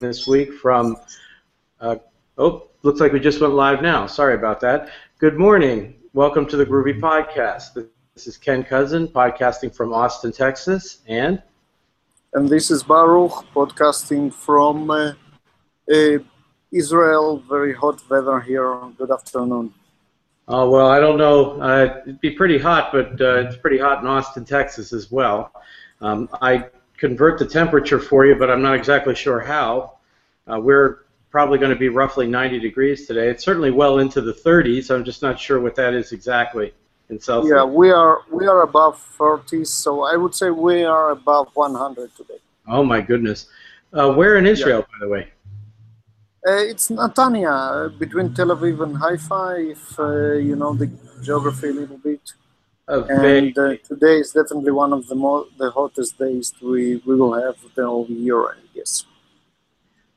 this week from, uh, oh, looks like we just went live now. Sorry about that. Good morning. Welcome to the Groovy Podcast. This is Ken Kousen, podcasting from Austin, Texas, and and this is Baruch, podcasting from uh, uh, Israel. Very hot weather here. Good afternoon. Oh well, I don't know. Uh, it'd be pretty hot, but uh, it's pretty hot in Austin, Texas, as well. Um, I convert the temperature for you, but I'm not exactly sure how. Uh, we're probably going to be roughly 90 degrees today. It's certainly well into the 30s. I'm just not sure what that is exactly in Celsius. Yeah, we are we are above 30, so I would say we are above 100 today. Oh my goodness. Uh, where in Israel, yeah. by the way? Uh, it's Netanya, between Tel Aviv and Haifa, if uh, you know the geography a little bit. And uh, today is definitely one of the more the hottest days we, we will have the whole year, I guess.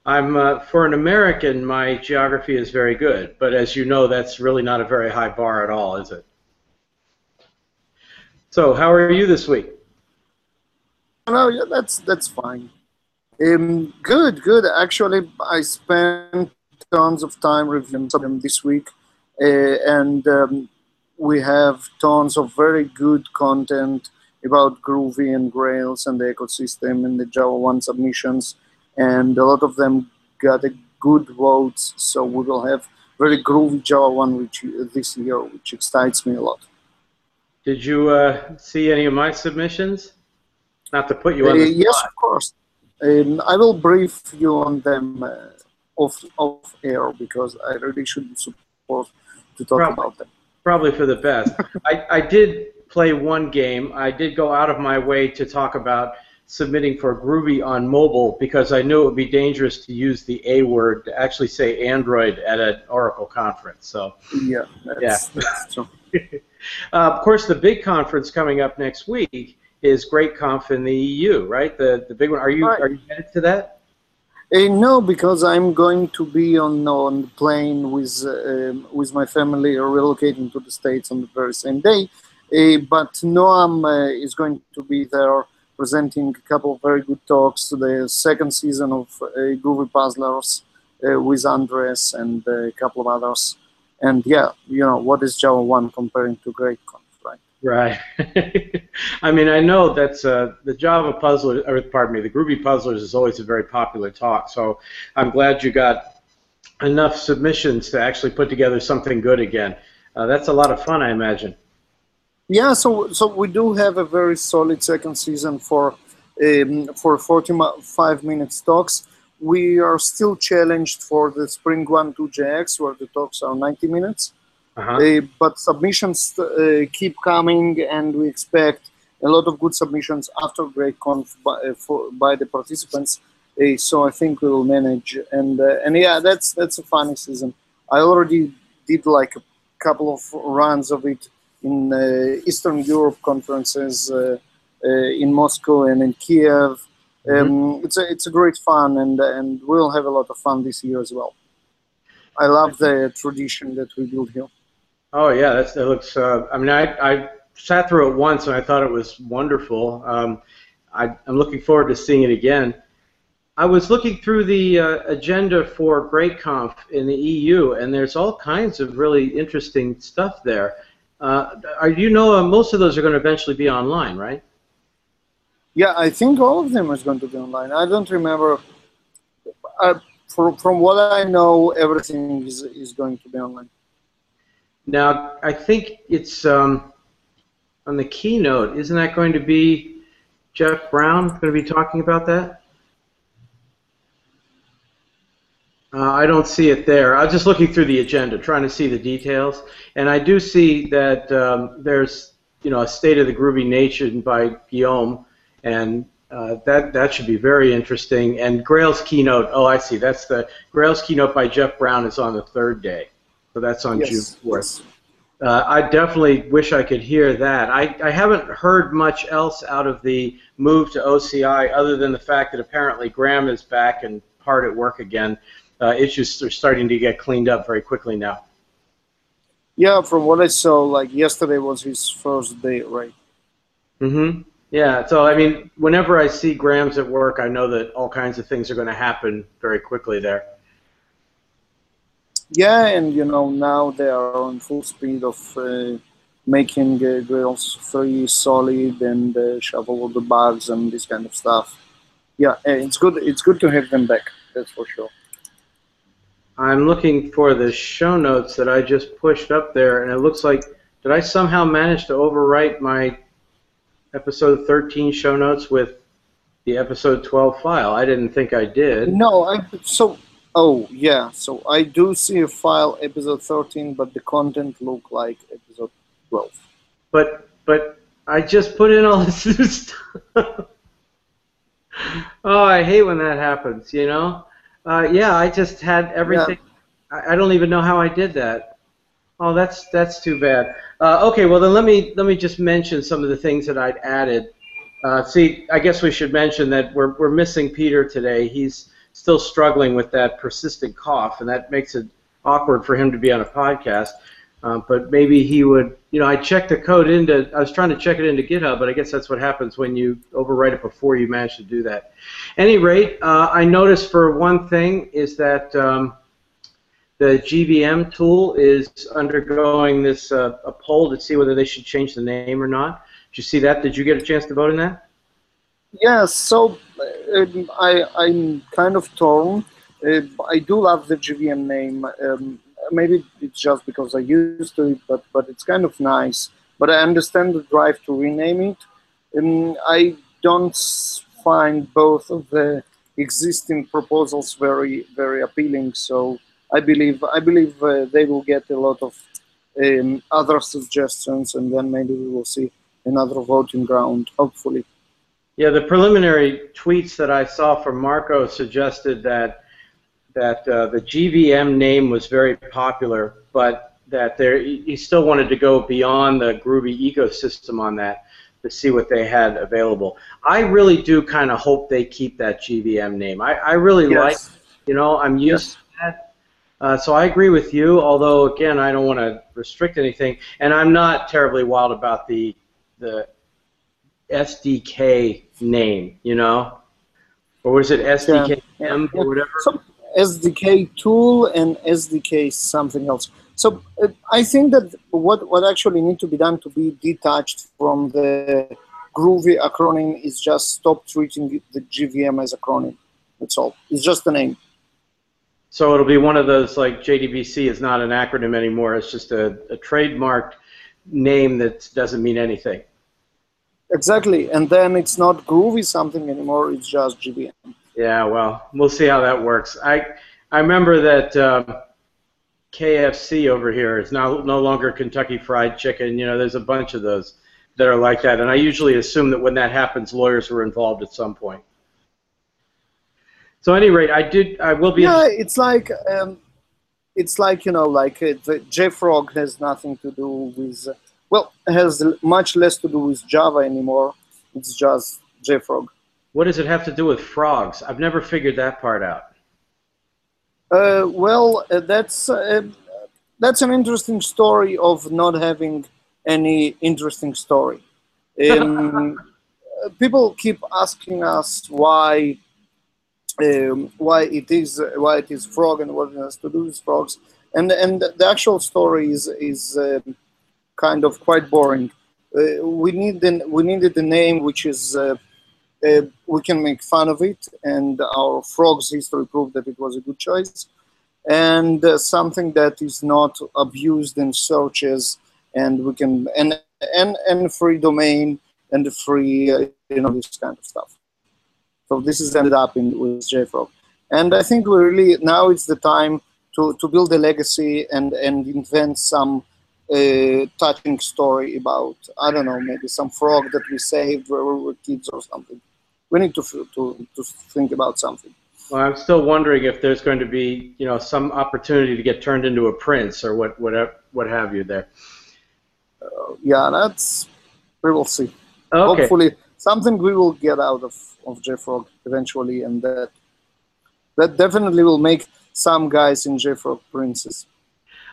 I'm uh, for an American, my geography is very good, but as you know, that's really not a very high bar at all, is it? So, how are you this week? No, yeah, that's that's fine. Um, good, good. Actually, I spent tons of time reviewing them this week, uh, and um, we have tons of very good content about Groovy and Grails and the ecosystem and the JavaOne submissions, and a lot of them got a good votes. So we will have very groovy JavaOne which, this year, which excites me a lot. Did you uh, see any of my submissions? Not to put you on the uh, Yes, of course. Um, I will brief you on them uh, off, off air because I really shouldn't support to talk Probably. about them probably for the best. I, I did play one game. I did go out of my way to talk about submitting for Groovy on mobile because I knew it would be dangerous to use the A word to actually say Android at an Oracle conference. So yeah, that's, yeah. That's true. uh, of course, the big conference coming up next week is GR8Conf in the EU, right? The the big one. Are you right. are you headed to that? Uh, no, because I'm going to be on on the plane with uh, with my family relocating to the states on the very same day. Uh, but Noam uh, is going to be there presenting a couple of very good talks. The second season of Groovy Puzzlers with Andres and a couple of others. And yeah, you know what is JavaOne comparing to GR8Conf? Right. I mean, I know that's uh, the Java Puzzler, or pardon me, the Groovy Puzzlers is always a very popular talk. So I'm glad you got enough submissions to actually put together something good again. Uh, that's a lot of fun, I imagine. Yeah. So so we do have a very solid second season for um, for 45 minutes talks. We are still challenged for the SpringOne 2GX, where the talks are 90 minutes. Uh-huh. Uh, but submissions uh, keep coming, and we expect a lot of good submissions after GR8Conf by, uh, for, by the participants. Uh, so I think we will manage, and uh, and yeah, that's that's a funny season. I already did like a couple of runs of it in uh, Eastern Europe conferences in Moscow and in Kiev. Mm-hmm. Um, it's a it's a great fun, and and we'll have a lot of fun this year as well. I love the tradition that we build here. Oh yeah, that's, that looks. Uh, I mean, I, I sat through it once and I thought it was wonderful. Um, I, am looking forward to seeing it again. I was looking through the uh, agenda for GR8Conf in the EU, and there's all kinds of really interesting stuff there. Uh, are, you know uh, most of those are going to eventually be online, right? Yeah, I think all of them is going to be online. I don't remember. Uh, for, from what I know, everything is, is going to be online. Now, I think it's um, on the keynote. Isn't that going to be Jeff Brown going to be talking about that? Uh, I don't see it there. I was just looking through the agenda, trying to see the details, and I do see that um, there's you know a State of the Groovy Nation by Guillaume, and uh, that that should be very interesting. And Grail's keynote. Oh, I see. That's the Grail's keynote by Jeff Brown is on the third day. So that's on yes. June 4th. Uh, I definitely wish I could hear that. I, I haven't heard much else out of the move to OCI other than the fact that apparently Graham is back and hard at work again. Uh, issues are starting to get cleaned up very quickly now. Yeah, from what I saw, like yesterday was his first day, right? Mm-hmm. Yeah, so I mean, whenever I see Graham's at work, I know that all kinds of things are going to happen very quickly there. Yeah, and you know now they are on full speed of uh, making uh, Grails 3 solid and uh, shovel all the bugs and this kind of stuff. Yeah, it's good. It's good to have them back. That's for sure. I'm looking for the show notes that I just pushed up there, and it looks like did I somehow manage to overwrite my episode 13 show notes with the episode 12 file? I didn't think I did. No, I so oh yeah, so I do see a file episode 13, but the content look like episode 12. But but I just put in all this new stuff. oh, I hate when that happens. You know. Uh, yeah, I just had everything. Yeah. I, I don't even know how I did that. Oh, that's that's too bad. Uh, okay, well then let me let me just mention some of the things that I'd added. Uh, see, I guess we should mention that we're we're missing Peter today. He's still struggling with that persistent cough, and that makes it awkward for him to be on a podcast. Uh, but maybe he would, you know, I checked the code into, I was trying to check it into GitHub, but I guess that's what happens when you overwrite it before you manage to do that. Any rate, uh, I noticed for one thing is that um, the GVM tool is undergoing this uh, a poll to see whether they should change the name or not. Did you see that? Did you get a chance to vote in that? Yes. So um, I, I'm kind of torn. Uh, I do love the GVM name. Um, maybe it's just because I used to it, but but it's kind of nice. But I understand the drive to rename it. And I don't find both of the existing proposals very very appealing. So I believe I believe uh, they will get a lot of um, other suggestions, and then maybe we will see another voting ground. Hopefully. Yeah, the preliminary tweets that I saw from Marco suggested that that uh, the GVM name was very popular, but that there he still wanted to go beyond the Groovy ecosystem on that to see what they had available. I really do kind of hope they keep that GVM name. I, I really yes. like, you know, I'm used yes. to that. Uh, so I agree with you, although again, I don't want to restrict anything, and I'm not terribly wild about the the SDK name, you know, or was it SDK yeah. M or whatever? So, SDK tool and SDK something else. So uh, I think that what, what actually need to be done to be detached from the Groovy acronym is just stop treating the GVM as a acronym. That's all. It's just a name. So it'll be one of those like JDBC is not an acronym anymore. It's just a, a trademarked name that doesn't mean anything. Exactly, and then it's not Groovy something anymore. It's just GVM. Yeah, well, we'll see how that works. I I remember that um, KFC over here is now no longer Kentucky Fried Chicken. You know, there's a bunch of those that are like that, and I usually assume that when that happens, lawyers were involved at some point. So, at any rate, I did. I will be. Yeah, it's like um, it's like you know, like uh, the JFrog has nothing to do with. Uh, well, it has much less to do with Java anymore. It's just JFrog. What does it have to do with frogs? I've never figured that part out. Uh, well, uh, that's uh, that's an interesting story of not having any interesting story. Um, people keep asking us why um, why it is why it is frog and what it has to do with frogs, and and the actual story is is um, kind of quite boring. Uh, we need the, we needed a name which is uh, uh, we can make fun of it, and our frogs history proved that it was a good choice, and uh, something that is not abused in searches, and we can and and and free domain and free uh, you know this kind of stuff. So this has ended up in with JFrog, and I think we really now it's the time to to build a legacy and and invent some a touching story about I don't know maybe some frog that we saved when we were kids or something we need to, to, to think about something. Well, I'm still wondering if there's going to be, you know, some opportunity to get turned into a prince or what, what, what have you there. Uh, yeah, that's we will see. Okay. Hopefully, something we will get out of of JFrog eventually, and that that definitely will make some guys in JFrog princes.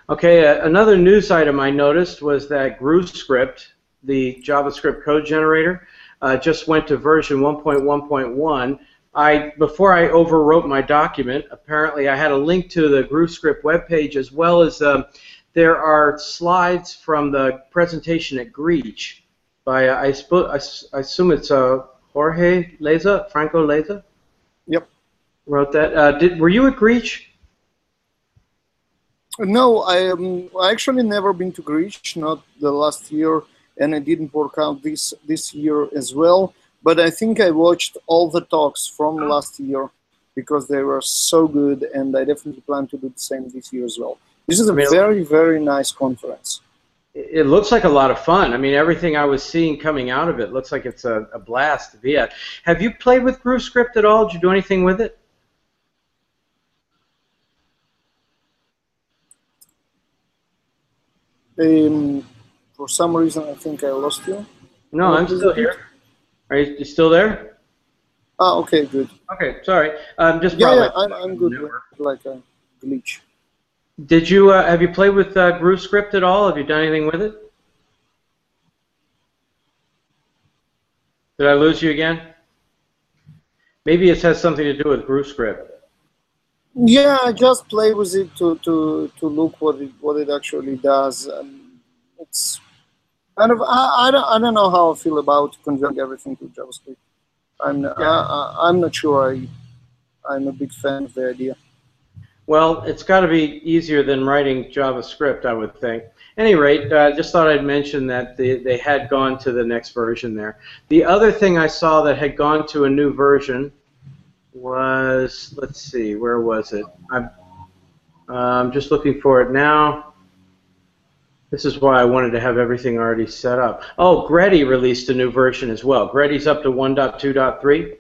Okay, uh, another news item I noticed was that GrooScript, the JavaScript code generator, uh, just went to version 1.1.1. I before I overwrote my document, apparently I had a link to the GrooScript webpage as well as um, there are slides from the presentation at Greach by uh, I, sp- I, assume it's uh, Jorge Leza, Franco Leza. Yep. Wrote that. Uh, did were you at Greach? No, I um, I actually never been to Greece, not the last year, and it didn't work out this this year as well. But I think I watched all the talks from last year because they were so good, and I definitely plan to do the same this year as well. This is a very very nice conference. It looks like a lot of fun. I mean, everything I was seeing coming out of it looks like it's a, a blast to be at. Have you played with GrooScript at all? Did you do anything with it? Um, for some reason, I think I lost you. No, I'm still here. Are you, you still there? Ah, okay, good. Okay, sorry. Um, just yeah, yeah, I'm, I'm good. Like a glitch. Did you uh, have you played with uh, GrooScript at all? Have you done anything with it? Did I lose you again? Maybe it has something to do with GrooScript. Yeah, I just play with it to, to, to look what it what it actually does. Um, it's kind of I, I don't I don't know how I feel about converting everything to JavaScript. I'm yeah. I, I'm not sure I I'm a big fan of the idea. Well, it's got to be easier than writing JavaScript, I would think. Any rate, I uh, just thought I'd mention that they, they had gone to the next version there. The other thing I saw that had gone to a new version was, let's see, where was it? I'm, uh, I'm just looking for it now. This is why I wanted to have everything already set up. Oh, Greddy released a new version as well. Greddy's up to 1.2.3.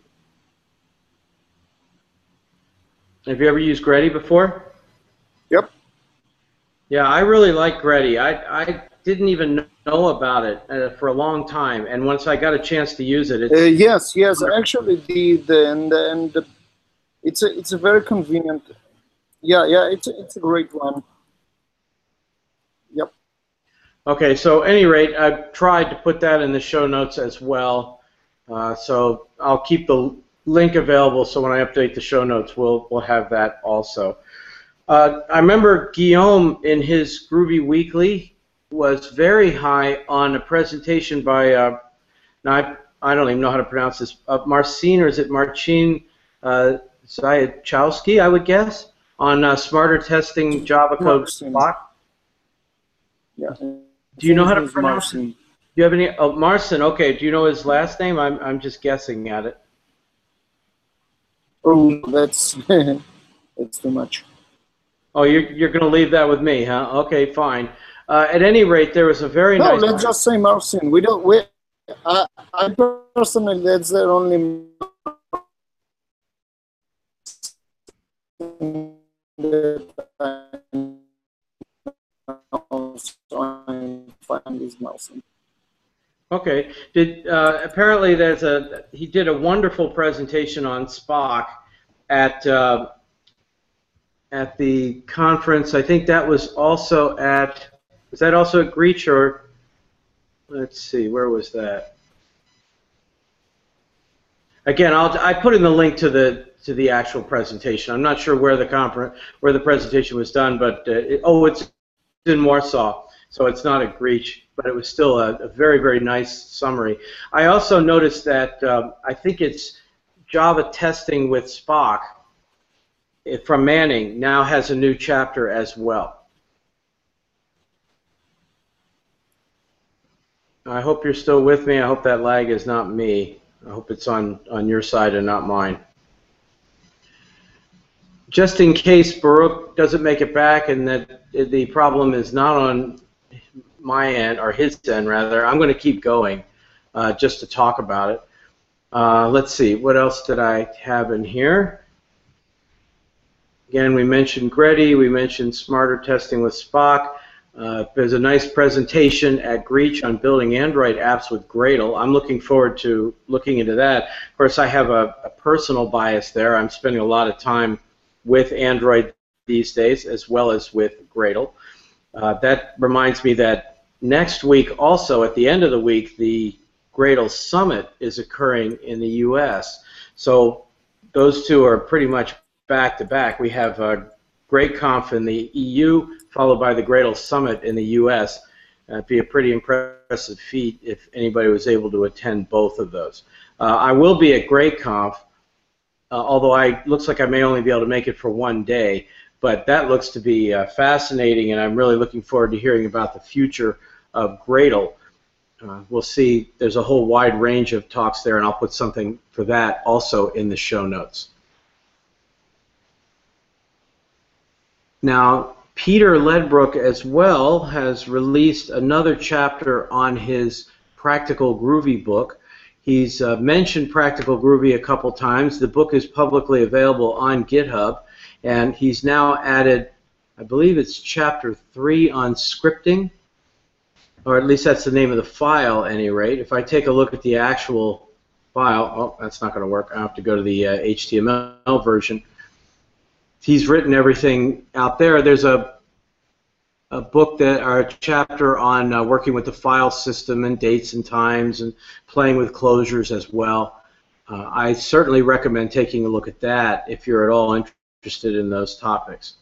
Have you ever used Greddy before? Yep. Yeah, I really like Greddy. I, I didn't even know about it uh, for a long time, and once I got a chance to use it, uh, yes, yes, I actually did, and and it's a it's a very convenient. Yeah, yeah, it's a, it's a great one. Yep. Okay, so any rate, I've tried to put that in the show notes as well. Uh, so I'll keep the link available so when I update the show notes, we'll we'll have that also. Uh, I remember Guillaume in his Groovy Weekly was very high on a presentation by, uh, now I, I, don't even know how to pronounce this, uh, Marcin, or is it Marcin uh, Zayachowski, I would guess, on uh, smarter testing Java code block. Yeah. Do you know how to pronounce it? Do you have any? Oh, Marcin. Okay. Do you know his last name? I'm I'm just guessing at it. Oh, that's that's too much. Oh, you're you're going to leave that with me, huh? Okay, fine. Uh, at any rate, there was a very no, nice. No, let's just say Marcin. We don't. We, I, I personally, that's the only. Time I find this Marcin. Okay. Did uh, apparently there's a he did a wonderful presentation on Spock at uh, at the conference. I think that was also at was that also at Greach or let's see, where was that? Again, I'll I put in the link to the to the actual presentation. I'm not sure where the conference where the presentation was done, but uh, it, oh, it's in Warsaw, so it's not at Greach, but it was still a, a very very nice summary. I also noticed that um, I think it's Java testing with Spock from Manning now has a new chapter as well. I hope you're still with me. I hope that lag is not me. I hope it's on, on your side and not mine. Just in case Baruch doesn't make it back and that the problem is not on my end, or his end rather, I'm going to keep going uh, just to talk about it. Uh, let's see, what else did I have in here? Again, we mentioned Greddy, we mentioned smarter testing with Spock. Uh, there's a nice presentation at Greach on building Android apps with Gradle. I'm looking forward to looking into that. Of course, I have a, a personal bias there. I'm spending a lot of time with Android these days as well as with Gradle. Uh, that reminds me that next week, also at the end of the week, the Gradle Summit is occurring in the U.S. So those two are pretty much back to back. We have uh, GR8Conf in the EU, followed by the Gradle Summit in the U.S. Uh, it'd be a pretty impressive feat if anybody was able to attend both of those. Uh, I will be at GR8Conf, uh, although I looks like I may only be able to make it for one day. But that looks to be uh, fascinating, and I'm really looking forward to hearing about the future of Gradle. Uh, we'll see. There's a whole wide range of talks there, and I'll put something for that also in the show notes. Now, Peter Ledbrook as well has released another chapter on his Practical Groovy book. He's uh, mentioned Practical Groovy a couple times. The book is publicly available on GitHub, and he's now added, I believe it's chapter 3 on scripting, or at least that's the name of the file, at any rate. If I take a look at the actual file, oh, that's not going to work. I have to go to the uh, HTML version he's written everything out there. There's a a book that or a chapter on uh, working with the file system and dates and times and playing with closures as well. Uh, I certainly recommend taking a look at that if you're at all interested in those topics.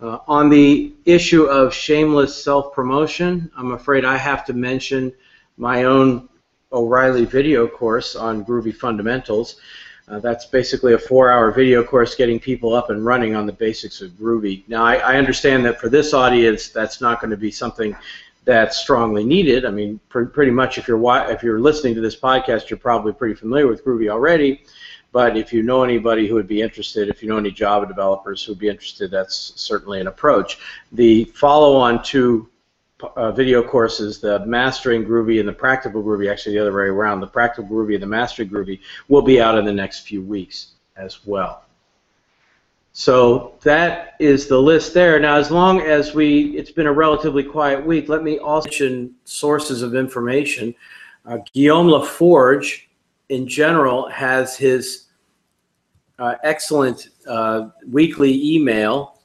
Uh, on the issue of shameless self-promotion, I'm afraid I have to mention my own O'Reilly video course on Groovy Fundamentals. Uh, that's basically a four-hour video course getting people up and running on the basics of Groovy. Now, I, I understand that for this audience, that's not going to be something that's strongly needed. I mean, pr pretty much if you're if you're listening to this podcast, you're probably pretty familiar with Groovy already. But if you know anybody who would be interested, if you know any Java developers who would be interested, that's certainly an approach. The follow-on to uh, video courses, the Mastering Groovy and the Practical Groovy, actually the other way around, the Practical Groovy and the Mastering Groovy will be out in the next few weeks as well. So that is the list there. Now, as long as we, it's been a relatively quiet week, let me also mention sources of information. Uh, Guillaume Laforge, in general, has his uh, excellent uh, weekly email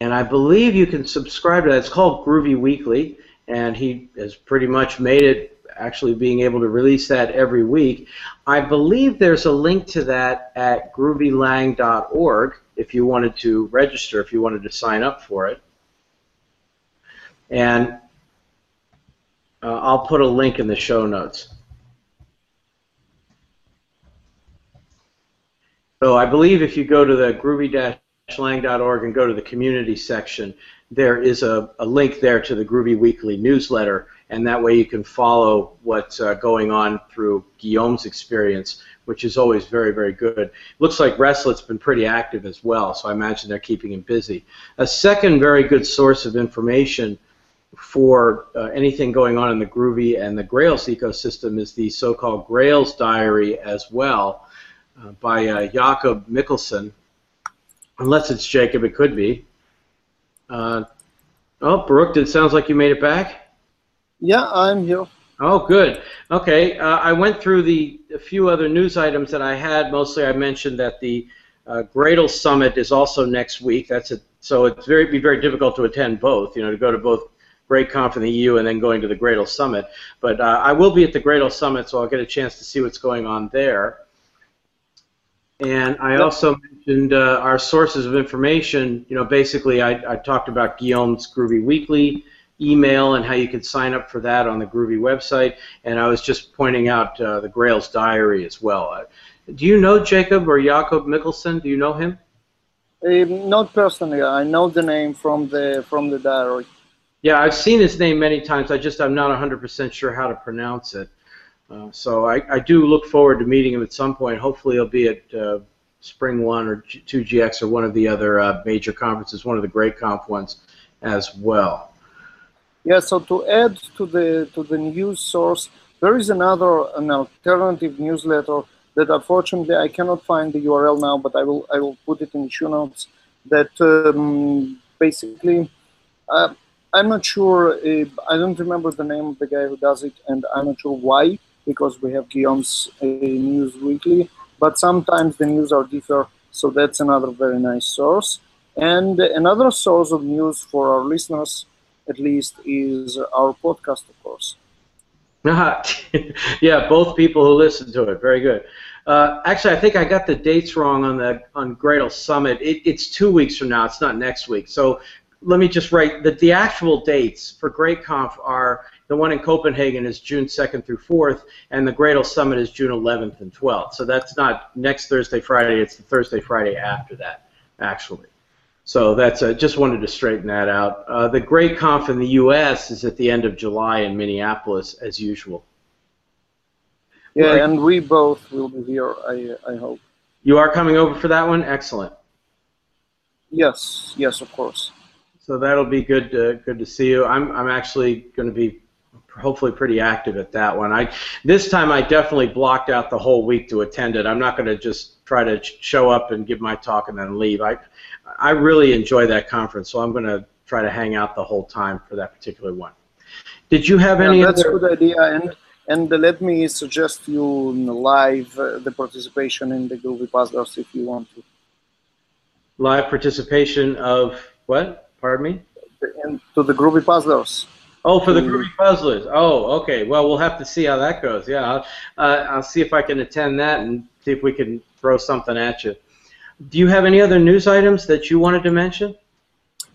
and I believe you can subscribe to that. It's called Groovy Weekly, and he has pretty much made it actually being able to release that every week. I believe there's a link to that at groovylang.org if you wanted to register, if you wanted to sign up for it. And uh, I'll put a link in the show notes. So I believe if you go to the groovy lang.org and go to the community section, there is a, a, link there to the Groovy Weekly newsletter, and that way you can follow what's uh, going on through Guillaume's experience, which is always very, very good. Looks like Restlet's been pretty active as well, so I imagine they're keeping him busy. A second very good source of information for uh, anything going on in the Groovy and the Grails ecosystem is the so-called Grails Diary as well uh, by uh, Jakob Mikkelsen Unless it's Jacob, it could be. Uh, oh, Baruch, it sounds like you made it back. Yeah, I'm here. Oh, good. Okay, uh, I went through the a few other news items that I had. Mostly, I mentioned that the uh, Gradle Summit is also next week. That's it. So it's very be very difficult to attend both. You know, to go to both GR8Conf in the EU and then going to the Gradle Summit. But uh, I will be at the Gradle Summit, so I'll get a chance to see what's going on there. And I also mentioned uh, our sources of information. You know, basically, I, I, talked about Guillaume's Groovy Weekly email and how you can sign up for that on the Groovy website. And I was just pointing out uh, the Grails Diary as well. Uh, do you know Jacob or Jakob Mikkelsen? Do you know him? Um, not personally. I know the name from the from the diary. Yeah, I've seen his name many times. I just I'm not 100% sure how to pronounce it. Uh, so I, I, do look forward to meeting him at some point. Hopefully, he'll be at uh, SpringOne or 2GX or one of the other uh, major conferences, one of the GR8Conf ones as well. Yeah. So to add to the to the news source, there is another an alternative newsletter that unfortunately I cannot find the URL now, but I will I will put it in the show notes. That um, basically. Uh, I'm not sure. If, I don't remember the name of the guy who does it, and I'm not sure why because we have Guillaume's uh, news weekly, but sometimes the news are different, so that's another very nice source. And another source of news for our listeners, at least, is our podcast, of course. yeah, both people who listen to it. Very good. Uh, actually, I think I got the dates wrong on the on Gradle Summit. It, it's two weeks from now. It's not next week. So let me just write that the actual dates for GR8Conf are the one in Copenhagen is June 2nd through 4th, and the Gradle Summit is June 11th and 12th. So that's not next Thursday, Friday. It's the Thursday, Friday after that, actually. So that's uh, just wanted to straighten that out. Uh, the GR8Conf in the U.S. is at the end of July in Minneapolis, as usual. Yeah, and we both will be here. I I hope. You are coming over for that one. Excellent. Yes, yes, of course. So that'll be good. To, good to see you. I'm I'm actually going to be hopefully pretty active at that one. I this time I definitely blocked out the whole week to attend it. I'm not going to just try to show up and give my talk and then leave. I I really enjoy that conference, so I'm going to try to hang out the whole time for that particular one. Did you have yeah, any? That's other... a good idea, and and let me suggest you live uh, the participation in the Groovy Puzzlers if you want to. Live participation of what? Pardon me. To the Groovy Puzzlers. Oh, for the Groovy Puzzlers. Oh, okay. Well, we'll have to see how that goes. Yeah, I'll, uh, I'll see if I can attend that and see if we can throw something at you. Do you have any other news items that you wanted to mention?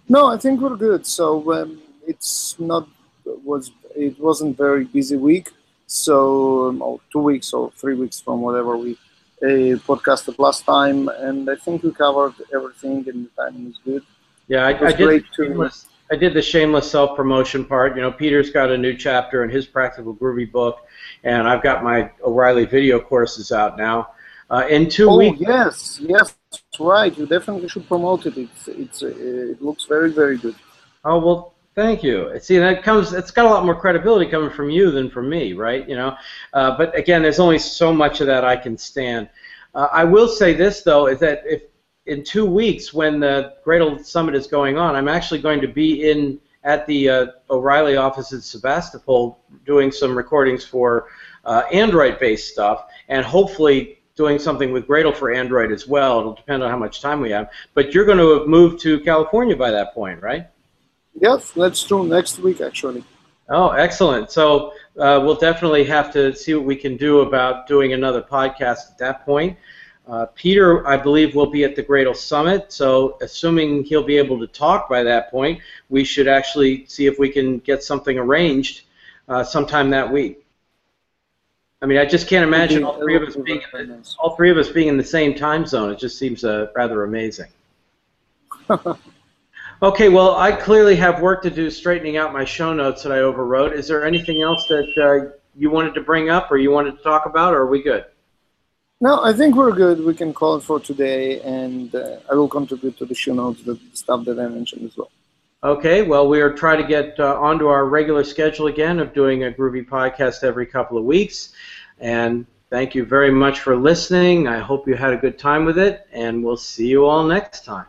No, I think we're good. So um, it's not was it wasn't very busy week. So um, oh, two weeks or three weeks from whatever we uh, podcasted last time, and I think we covered everything, and the timing is good. Yeah, I, I did. Shameless, I did the shameless self promotion part. You know, Peter's got a new chapter in his Practical Groovy book, and I've got my O'Reilly video courses out now. Uh, in two oh, weeks. yes, yes, right. You definitely should promote it. It's, it's, uh, it looks very, very good. Oh well, thank you. See, that comes. It's got a lot more credibility coming from you than from me, right? You know. Uh, but again, there's only so much of that I can stand. Uh, I will say this though, is that if in two weeks when the Gradle Summit is going on, I'm actually going to be in at the uh, O'Reilly office in Sebastopol doing some recordings for uh, Android-based stuff, and hopefully doing something with Gradle for Android as well. It'll depend on how much time we have. But you're going to have moved to California by that point, right? Yes, that's true. Next week, actually. Oh, excellent. So uh, we'll definitely have to see what we can do about doing another podcast at that point. Uh, Peter, I believe, will be at the Gradle Summit, so assuming he'll be able to talk by that point, we should actually see if we can get something arranged uh, sometime that week. I mean, I just can't imagine all three of us being in the, all three of us being in the same time zone. It just seems uh, rather amazing. okay, well, I clearly have work to do straightening out my show notes that I overwrote. Is there anything else that uh, you wanted to bring up or you wanted to talk about, or are we good? No, I think we're good. We can call it for today, and uh, I will contribute to the show notes, the stuff that I mentioned as well. Okay, well, we are trying to get uh, onto our regular schedule again of doing a Groovy podcast every couple of weeks. And thank you very much for listening. I hope you had a good time with it, and we'll see you all next time.